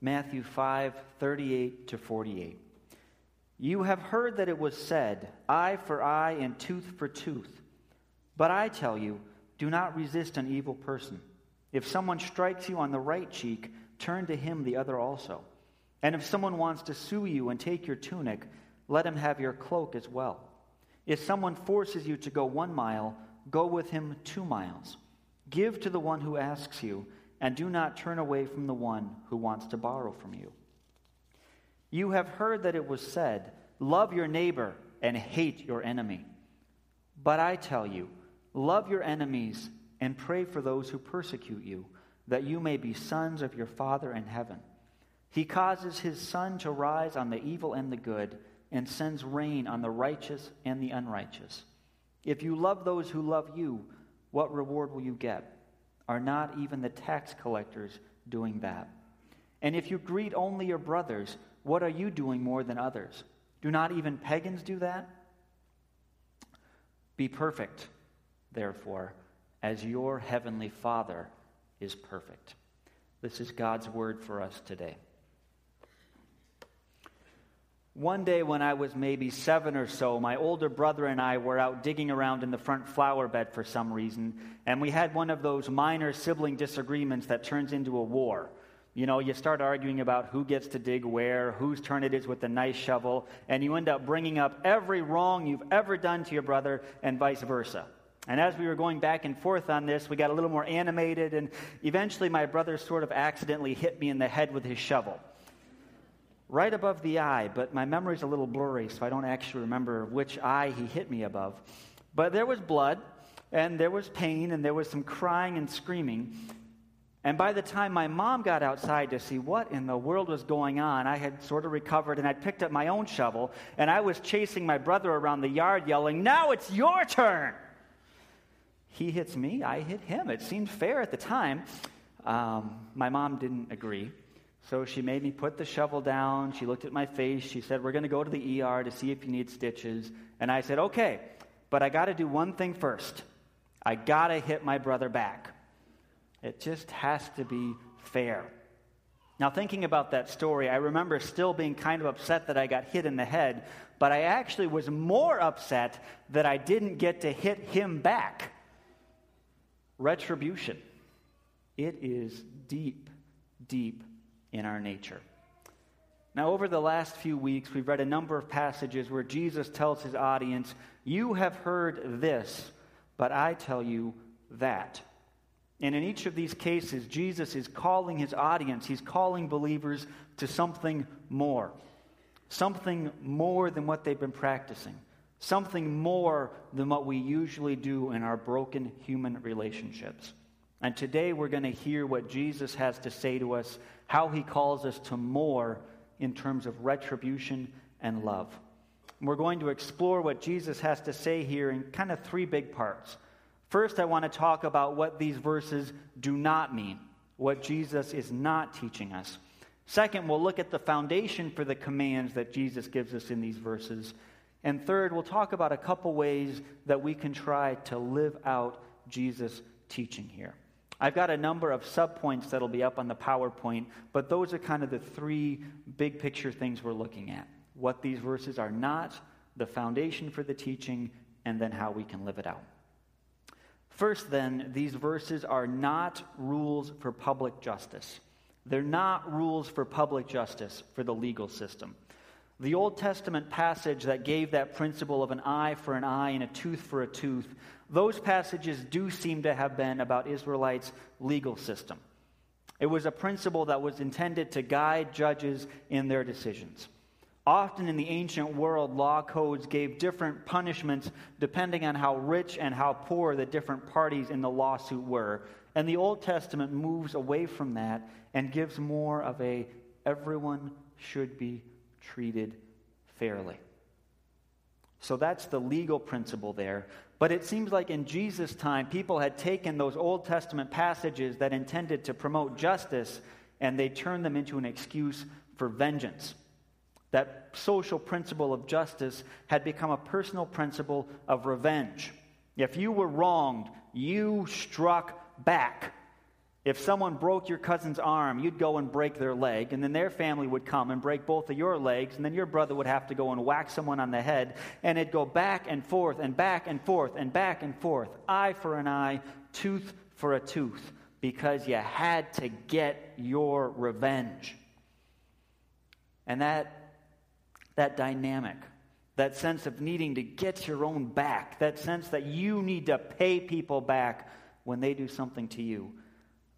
Matthew 5 38 to 48. You have heard that it was said, eye for eye and tooth for tooth. But I tell you, do not resist an evil person. If someone strikes you on the right cheek, turn to him the other also. And if someone wants to sue you and take your tunic, let him have your cloak as well. If someone forces you to go one mile, go with him two miles. Give to the one who asks you, and do not turn away from the one who wants to borrow from you. You have heard that it was said, Love your neighbor and hate your enemy. But I tell you, love your enemies and pray for those who persecute you, that you may be sons of your Father in heaven. He causes his sun to rise on the evil and the good, and sends rain on the righteous and the unrighteous. If you love those who love you, what reward will you get? Are not even the tax collectors doing that? And if you greet only your brothers, what are you doing more than others? Do not even pagans do that? Be perfect, therefore, as your heavenly Father is perfect. This is God's word for us today. One day, when I was maybe seven or so, my older brother and I were out digging around in the front flower bed for some reason, and we had one of those minor sibling disagreements that turns into a war. You know, you start arguing about who gets to dig where, whose turn it is with the nice shovel, and you end up bringing up every wrong you've ever done to your brother, and vice versa. And as we were going back and forth on this, we got a little more animated, and eventually my brother sort of accidentally hit me in the head with his shovel right above the eye, but my memory's a little blurry, so I don't actually remember which eye he hit me above. But there was blood, and there was pain, and there was some crying and screaming. And by the time my mom got outside to see what in the world was going on, I had sort of recovered and I'd picked up my own shovel, and I was chasing my brother around the yard yelling, Now it's your turn! He hits me, I hit him. It seemed fair at the time. Um, my mom didn't agree. So she made me put the shovel down. She looked at my face. She said, We're going to go to the ER to see if you need stitches. And I said, Okay, but I got to do one thing first. I got to hit my brother back. It just has to be fair. Now, thinking about that story, I remember still being kind of upset that I got hit in the head, but I actually was more upset that I didn't get to hit him back. Retribution. It is deep, deep in our nature. Now, over the last few weeks, we've read a number of passages where Jesus tells his audience, You have heard this, but I tell you that. And in each of these cases, Jesus is calling his audience, he's calling believers to something more. Something more than what they've been practicing. Something more than what we usually do in our broken human relationships. And today we're going to hear what Jesus has to say to us how he calls us to more in terms of retribution and love. We're going to explore what Jesus has to say here in kind of three big parts. First, I want to talk about what these verses do not mean, what Jesus is not teaching us. Second, we'll look at the foundation for the commands that Jesus gives us in these verses. And third, we'll talk about a couple ways that we can try to live out Jesus' teaching here. I've got a number of subpoints that'll be up on the PowerPoint, but those are kind of the three big picture things we're looking at. What these verses are not, the foundation for the teaching, and then how we can live it out. First, then, these verses are not rules for public justice. They're not rules for public justice for the legal system. The Old Testament passage that gave that principle of an eye for an eye and a tooth for a tooth those passages do seem to have been about Israelites' legal system. It was a principle that was intended to guide judges in their decisions. Often in the ancient world, law codes gave different punishments depending on how rich and how poor the different parties in the lawsuit were. And the Old Testament moves away from that and gives more of a everyone should be treated fairly. So that's the legal principle there. But it seems like in Jesus' time, people had taken those Old Testament passages that intended to promote justice and they turned them into an excuse for vengeance. That social principle of justice had become a personal principle of revenge. If you were wronged, you struck back. If someone broke your cousin's arm, you'd go and break their leg, and then their family would come and break both of your legs, and then your brother would have to go and whack someone on the head, and it'd go back and forth and back and forth and back and forth, eye for an eye, tooth for a tooth, because you had to get your revenge. And that, that dynamic, that sense of needing to get your own back, that sense that you need to pay people back when they do something to you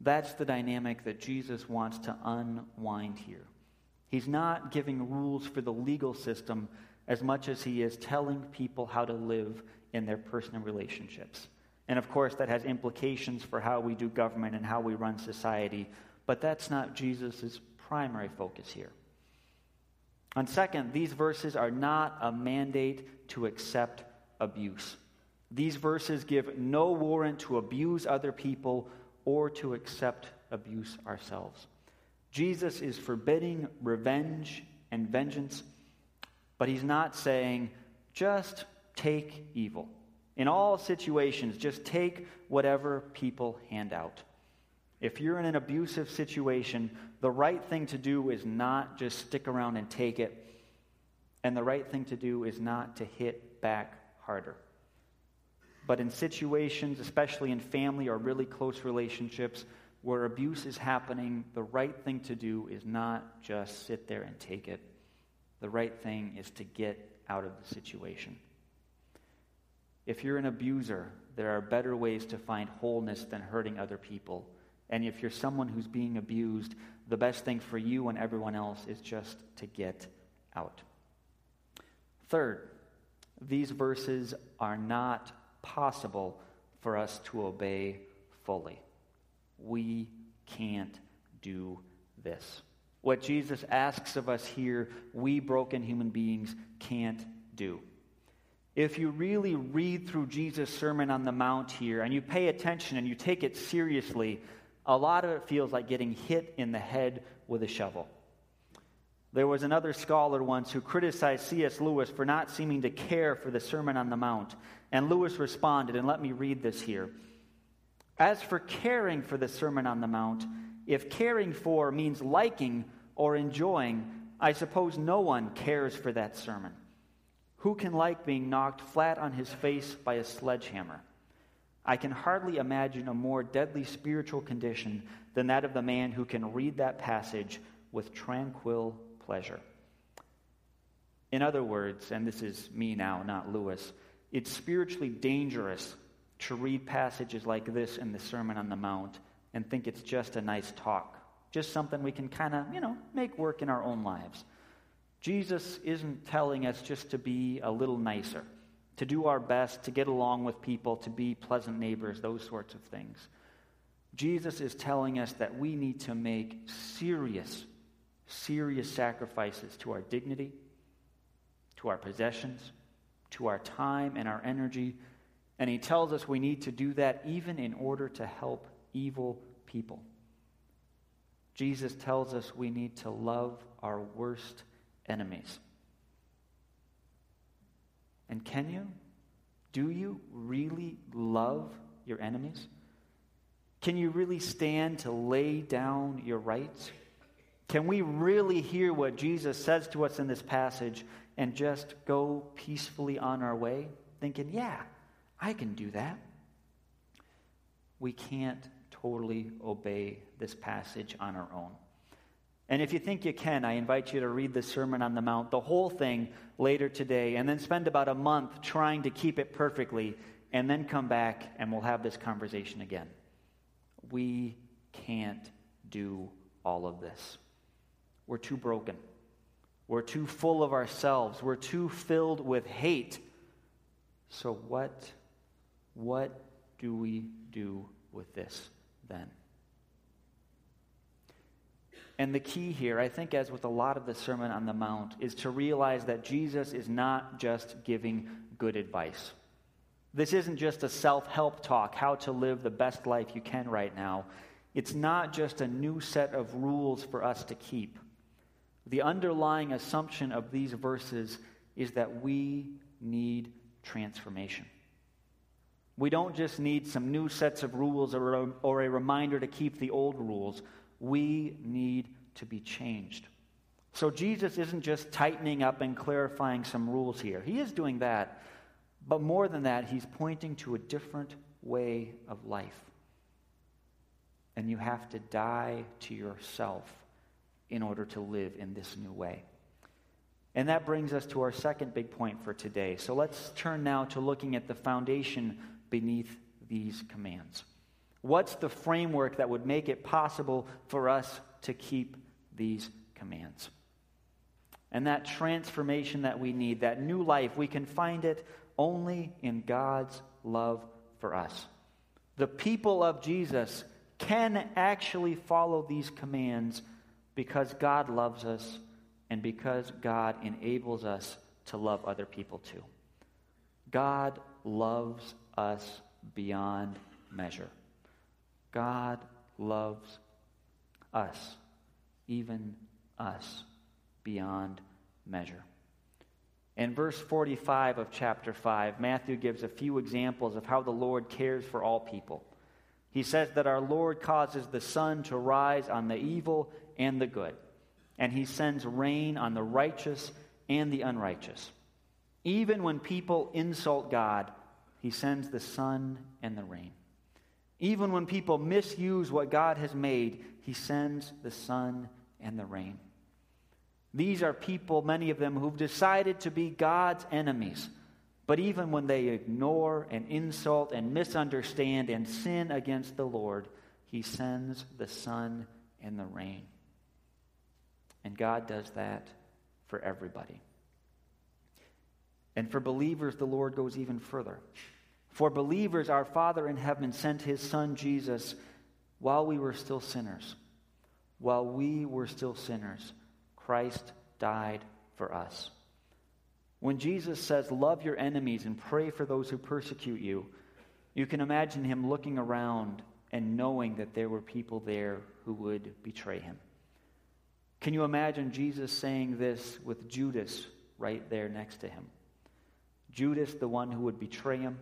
that's the dynamic that Jesus wants to unwind here. He's not giving rules for the legal system as much as he is telling people how to live in their personal relationships. And of course, that has implications for how we do government and how we run society, but that's not Jesus' primary focus here. And second, these verses are not a mandate to accept abuse. These verses give no warrant to abuse other people or to accept abuse ourselves. Jesus is forbidding revenge and vengeance, but he's not saying, just take evil. In all situations, just take whatever people hand out. If you're in an abusive situation, the right thing to do is not just stick around and take it, and the right thing to do is not to hit back harder. But in situations, especially in family or really close relationships, where abuse is happening, the right thing to do is not just sit there and take it. The right thing is to get out of the situation. If you're an abuser, there are better ways to find wholeness than hurting other people. And if you're someone who's being abused, the best thing for you and everyone else is just to get out. Third, these verses are not possible for us to obey fully. We can't do this. What Jesus asks of us here, we broken human beings can't do. If you really read through Jesus' Sermon on the Mount here and you pay attention and you take it seriously, a lot of it feels like getting hit in the head with a shovel. There was another scholar once who criticized C.S. Lewis for not seeming to care for the Sermon on the Mount. And Lewis responded, and let me read this here. As for caring for the Sermon on the Mount, if caring for means liking or enjoying, I suppose no one cares for that sermon. Who can like being knocked flat on his face by a sledgehammer? I can hardly imagine a more deadly spiritual condition than that of the man who can read that passage with tranquil pleasure. In other words, and this is me now, not Lewis, it's spiritually dangerous to read passages like this in the Sermon on the Mount and think it's just a nice talk, just something we can kind of, you know, make work in our own lives. Jesus isn't telling us just to be a little nicer, to do our best, to get along with people, to be pleasant neighbors, those sorts of things. Jesus is telling us that we need to make serious, serious sacrifices to our dignity, to our possessions, to our time and our energy. And he tells us we need to do that even in order to help evil people. Jesus tells us we need to love our worst enemies. And can you? Do you really love your enemies? Can you really stand to lay down your rights? Can we really hear what Jesus says to us in this passage and just go peacefully on our way, thinking, yeah, I can do that? We can't totally obey this passage on our own. And if you think you can, I invite you to read the Sermon on the Mount, the whole thing, later today, and then spend about a month trying to keep it perfectly, and then come back and we'll have this conversation again. We can't do all of this. We're too broken. We're too full of ourselves. We're too filled with hate. So, what, what do we do with this then? And the key here, I think, as with a lot of the Sermon on the Mount, is to realize that Jesus is not just giving good advice. This isn't just a self help talk, how to live the best life you can right now. It's not just a new set of rules for us to keep. The underlying assumption of these verses is that we need transformation. We don't just need some new sets of rules or a, or a reminder to keep the old rules. We need to be changed. So Jesus isn't just tightening up and clarifying some rules here. He is doing that. But more than that, he's pointing to a different way of life. And you have to die to yourself in order to live in this new way. And that brings us to our second big point for today. So let's turn now to looking at the foundation beneath these commands. What's the framework that would make it possible for us to keep these commands? And that transformation that we need, that new life, we can find it only in God's love for us. The people of Jesus can actually follow these commands because God loves us and because God enables us to love other people too. God loves us beyond measure. God loves us, even us, beyond measure. In verse 45 of chapter 5, Matthew gives a few examples of how the Lord cares for all people. He says that our Lord causes the sun to rise on the evil and the good, and he sends rain on the righteous and the unrighteous. Even when people insult God, he sends the sun and the rain. Even when people misuse what God has made, he sends the sun and the rain. These are people, many of them, who've decided to be God's enemies. But even when they ignore and insult and misunderstand and sin against the Lord, He sends the sun and the rain. And God does that for everybody. And for believers, the Lord goes even further. For believers, our Father in heaven sent His Son Jesus while we were still sinners. While we were still sinners. Christ died for us. When Jesus says, Love your enemies and pray for those who persecute you, you can imagine him looking around and knowing that there were people there who would betray him. Can you imagine Jesus saying this with Judas right there next to him? Judas, the one who would betray him.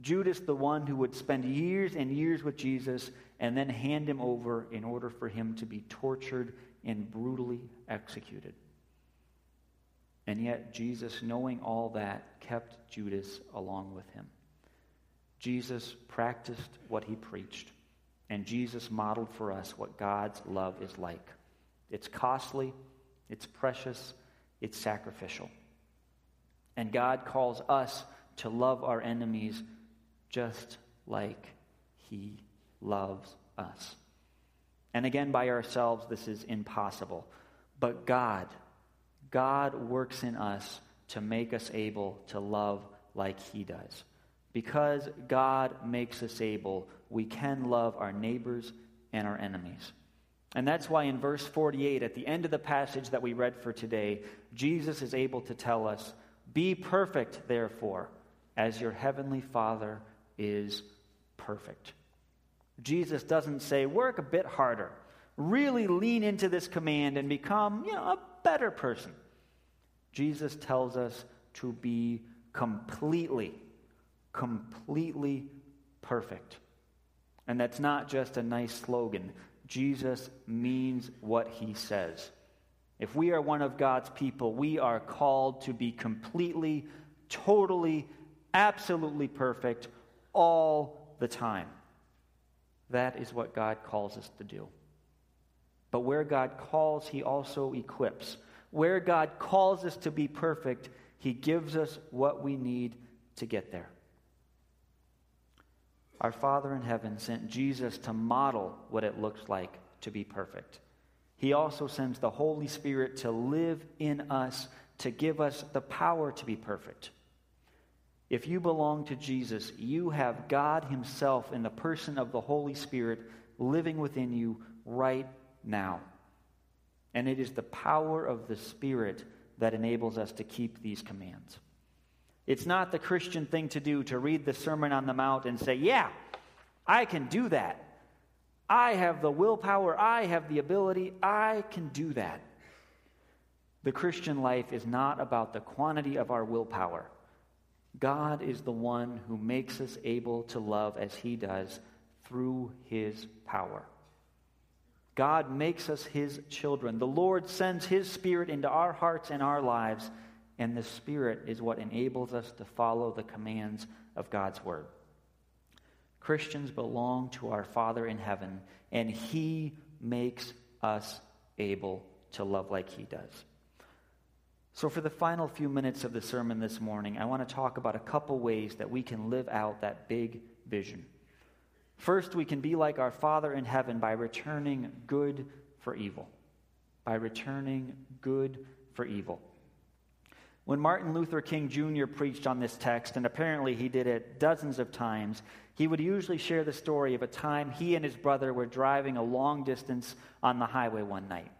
Judas, the one who would spend years and years with Jesus and then hand him over in order for him to be tortured and brutally executed. And yet, Jesus, knowing all that, kept Judas along with him. Jesus practiced what he preached, and Jesus modeled for us what God's love is like. It's costly, it's precious, it's sacrificial. And God calls us to love our enemies just like he loves us. And again, by ourselves, this is impossible. But God, God works in us to make us able to love like He does. Because God makes us able, we can love our neighbors and our enemies. And that's why in verse 48, at the end of the passage that we read for today, Jesus is able to tell us, Be perfect, therefore, as your heavenly Father is perfect. Jesus doesn't say, work a bit harder. Really lean into this command and become, you know, a better person. Jesus tells us to be completely, completely perfect. And that's not just a nice slogan. Jesus means what he says. If we are one of God's people, we are called to be completely, totally, absolutely perfect all the time. That is what God calls us to do. But where God calls, He also equips. Where God calls us to be perfect, He gives us what we need to get there. Our Father in heaven sent Jesus to model what it looks like to be perfect. He also sends the Holy Spirit to live in us, to give us the power to be perfect. If you belong to Jesus, you have God Himself in the person of the Holy Spirit living within you right now. And it is the power of the Spirit that enables us to keep these commands. It's not the Christian thing to do to read the Sermon on the Mount and say, Yeah, I can do that. I have the willpower, I have the ability, I can do that. The Christian life is not about the quantity of our willpower. God is the one who makes us able to love as he does through his power. God makes us his children. The Lord sends his spirit into our hearts and our lives, and the spirit is what enables us to follow the commands of God's word. Christians belong to our Father in heaven, and he makes us able to love like he does. So, for the final few minutes of the sermon this morning, I want to talk about a couple ways that we can live out that big vision. First, we can be like our Father in heaven by returning good for evil. By returning good for evil. When Martin Luther King Jr. preached on this text, and apparently he did it dozens of times, he would usually share the story of a time he and his brother were driving a long distance on the highway one night.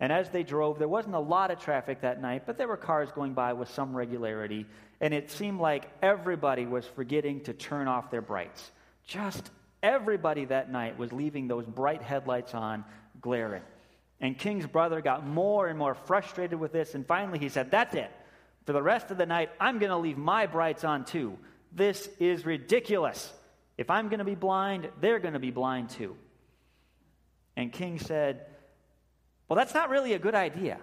And as they drove, there wasn't a lot of traffic that night, but there were cars going by with some regularity, and it seemed like everybody was forgetting to turn off their brights. Just everybody that night was leaving those bright headlights on, glaring. And King's brother got more and more frustrated with this, and finally he said, That's it. For the rest of the night, I'm going to leave my brights on too. This is ridiculous. If I'm going to be blind, they're going to be blind too. And King said, well, that's not really a good idea.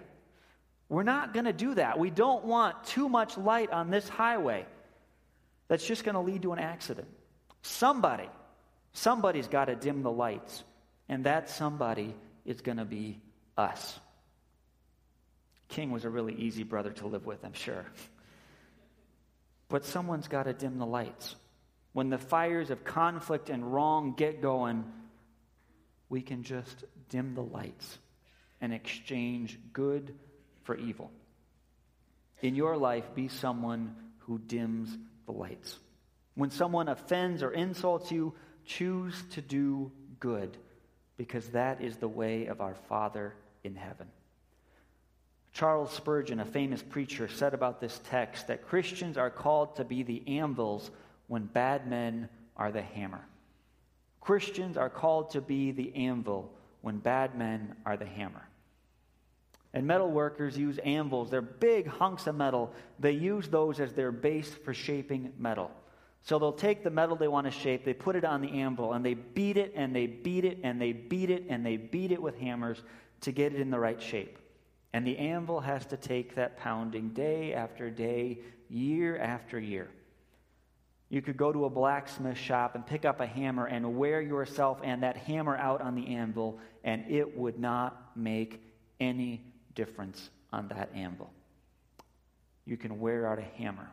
We're not going to do that. We don't want too much light on this highway that's just going to lead to an accident. Somebody, somebody's got to dim the lights, and that somebody is going to be us. King was a really easy brother to live with, I'm sure. But someone's got to dim the lights. When the fires of conflict and wrong get going, we can just dim the lights and exchange good for evil. In your life, be someone who dims the lights. When someone offends or insults you, choose to do good because that is the way of our Father in heaven. Charles Spurgeon, a famous preacher, said about this text that Christians are called to be the anvils when bad men are the hammer. Christians are called to be the anvil when bad men are the hammer. And metal workers use anvils. They're big hunks of metal. They use those as their base for shaping metal. So they'll take the metal they want to shape, they put it on the anvil, and they beat it and they beat it and they beat it and they beat it with hammers to get it in the right shape. And the anvil has to take that pounding day after day, year after year. You could go to a blacksmith shop and pick up a hammer and wear yourself and that hammer out on the anvil, and it would not make any difference on that anvil. You can wear out a hammer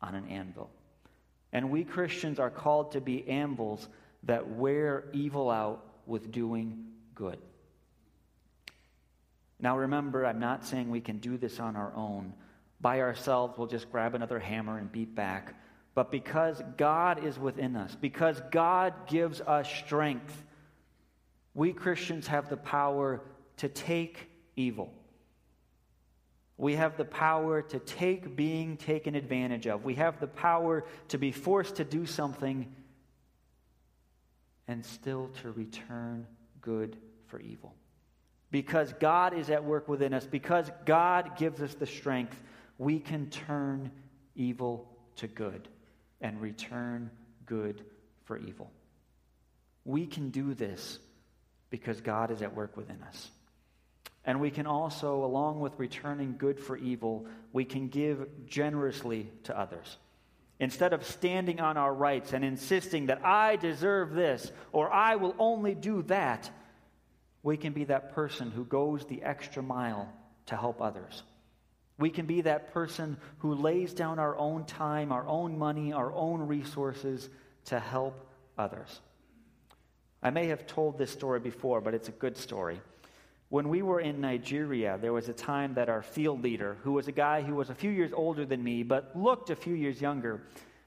on an anvil. And we Christians are called to be anvils that wear evil out with doing good. Now remember, I'm not saying we can do this on our own. By ourselves, we'll just grab another hammer and beat back. But because God is within us, because God gives us strength, we Christians have the power to take evil we have the power to take being taken advantage of. We have the power to be forced to do something and still to return good for evil. Because God is at work within us, because God gives us the strength, we can turn evil to good and return good for evil. We can do this because God is at work within us. And we can also, along with returning good for evil, we can give generously to others. Instead of standing on our rights and insisting that I deserve this or I will only do that, we can be that person who goes the extra mile to help others. We can be that person who lays down our own time, our own money, our own resources to help others. I may have told this story before, but it's a good story. When we were in Nigeria, there was a time that our field leader, who was a guy who was a few years older than me but looked a few years younger,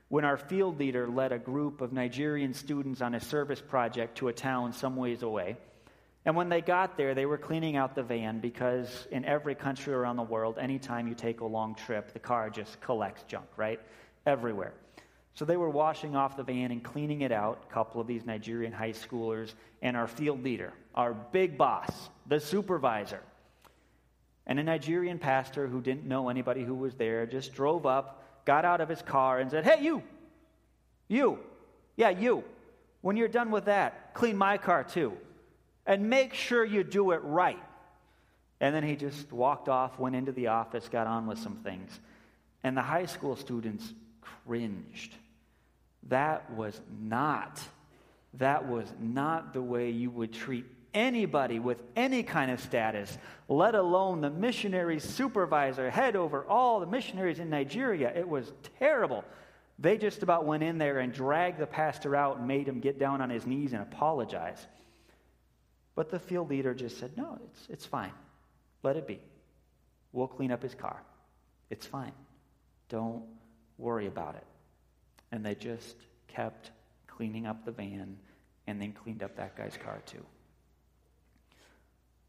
when our field leader led a group of Nigerian students on a service project to a town some ways away. And when they got there, they were cleaning out the van because in every country around the world, anytime you take a long trip, the car just collects junk, right? Everywhere. So they were washing off the van and cleaning it out, a couple of these Nigerian high schoolers, and our field leader, our big boss, the supervisor. And a Nigerian pastor who didn't know anybody who was there just drove up, got out of his car, and said, Hey, you! You! Yeah, you! When you're done with that, clean my car too. And make sure you do it right. And then he just walked off, went into the office, got on with some things. And the high school students cringed. That was not, that was not the way you would treat anybody with any kind of status, let alone the missionary supervisor, head over all the missionaries in Nigeria. It was terrible. They just about went in there and dragged the pastor out and made him get down on his knees and apologize. But the field leader just said, No, it's, it's fine. Let it be. We'll clean up his car. It's fine. Don't worry about it. And they just kept cleaning up the van and then cleaned up that guy's car too.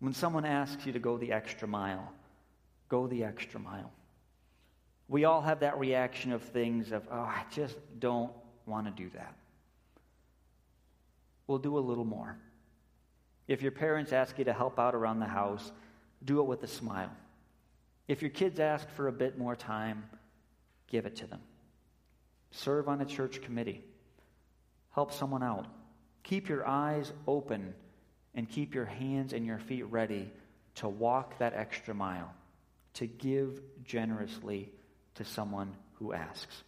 When someone asks you to go the extra mile, go the extra mile. We all have that reaction of things of, oh, I just don't want to do that. We'll do a little more. If your parents ask you to help out around the house, do it with a smile. If your kids ask for a bit more time, give it to them. Serve on a church committee. Help someone out. Keep your eyes open and keep your hands and your feet ready to walk that extra mile, to give generously to someone who asks.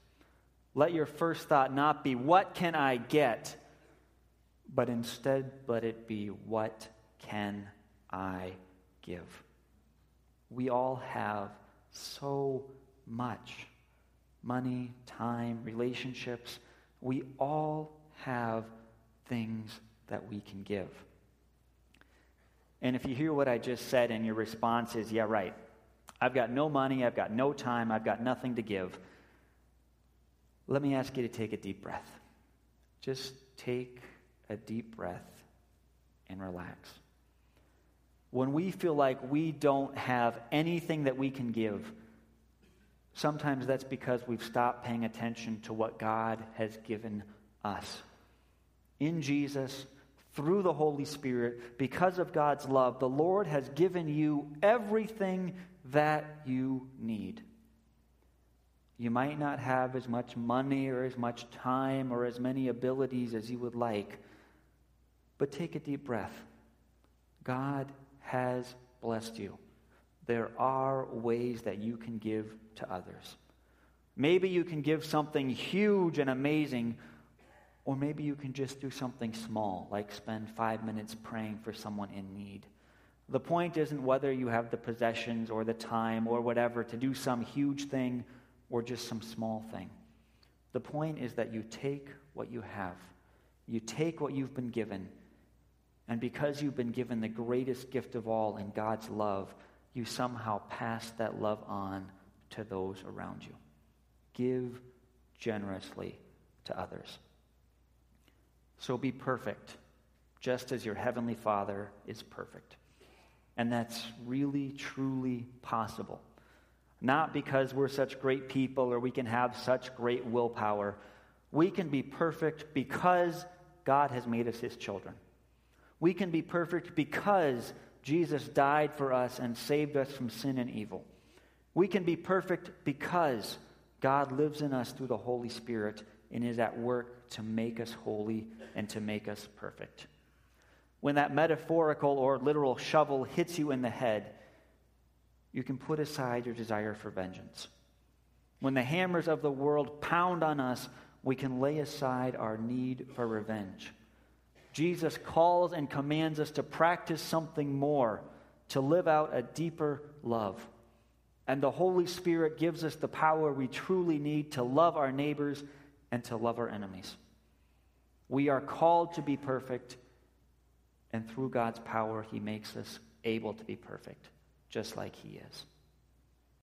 Let your first thought not be, What can I get? But instead let it be, What can I give? We all have so much money, time, relationships. We all have things that we can give. And if you hear what I just said and your response is, yeah, right, I've got no money, I've got no time, I've got nothing to give, let me ask you to take a deep breath. Just take a deep breath and relax. When we feel like we don't have anything that we can give, sometimes that's because we've stopped paying attention to what God has given us. In Jesus, through the Holy Spirit, because of God's love, the Lord has given you everything that you need. You might not have as much money or as much time or as many abilities as you would like, but take a deep breath. God has blessed you. There are ways that you can give to others. Maybe you can give something huge and amazing or maybe you can just do something small, like spend five minutes praying for someone in need. The point isn't whether you have the possessions or the time or whatever to do some huge thing or just some small thing. The point is that you take what you have, you take what you've been given, and because you've been given the greatest gift of all in God's love, you somehow pass that love on to those around you. Give generously to others. So be perfect, just as your heavenly Father is perfect. And that's really, truly possible. Not because we're such great people or we can have such great willpower. We can be perfect because God has made us his children. We can be perfect because Jesus died for us and saved us from sin and evil. We can be perfect because God lives in us through the Holy Spirit and is at work to make us holy and to make us perfect. When that metaphorical or literal shovel hits you in the head, you can put aside your desire for vengeance. When the hammers of the world pound on us, we can lay aside our need for revenge. Jesus calls and commands us to practice something more, to live out a deeper love. And the Holy Spirit gives us the power we truly need to love our neighbors and to love our enemies. We are called to be perfect, and through God's power, He makes us able to be perfect, just like He is.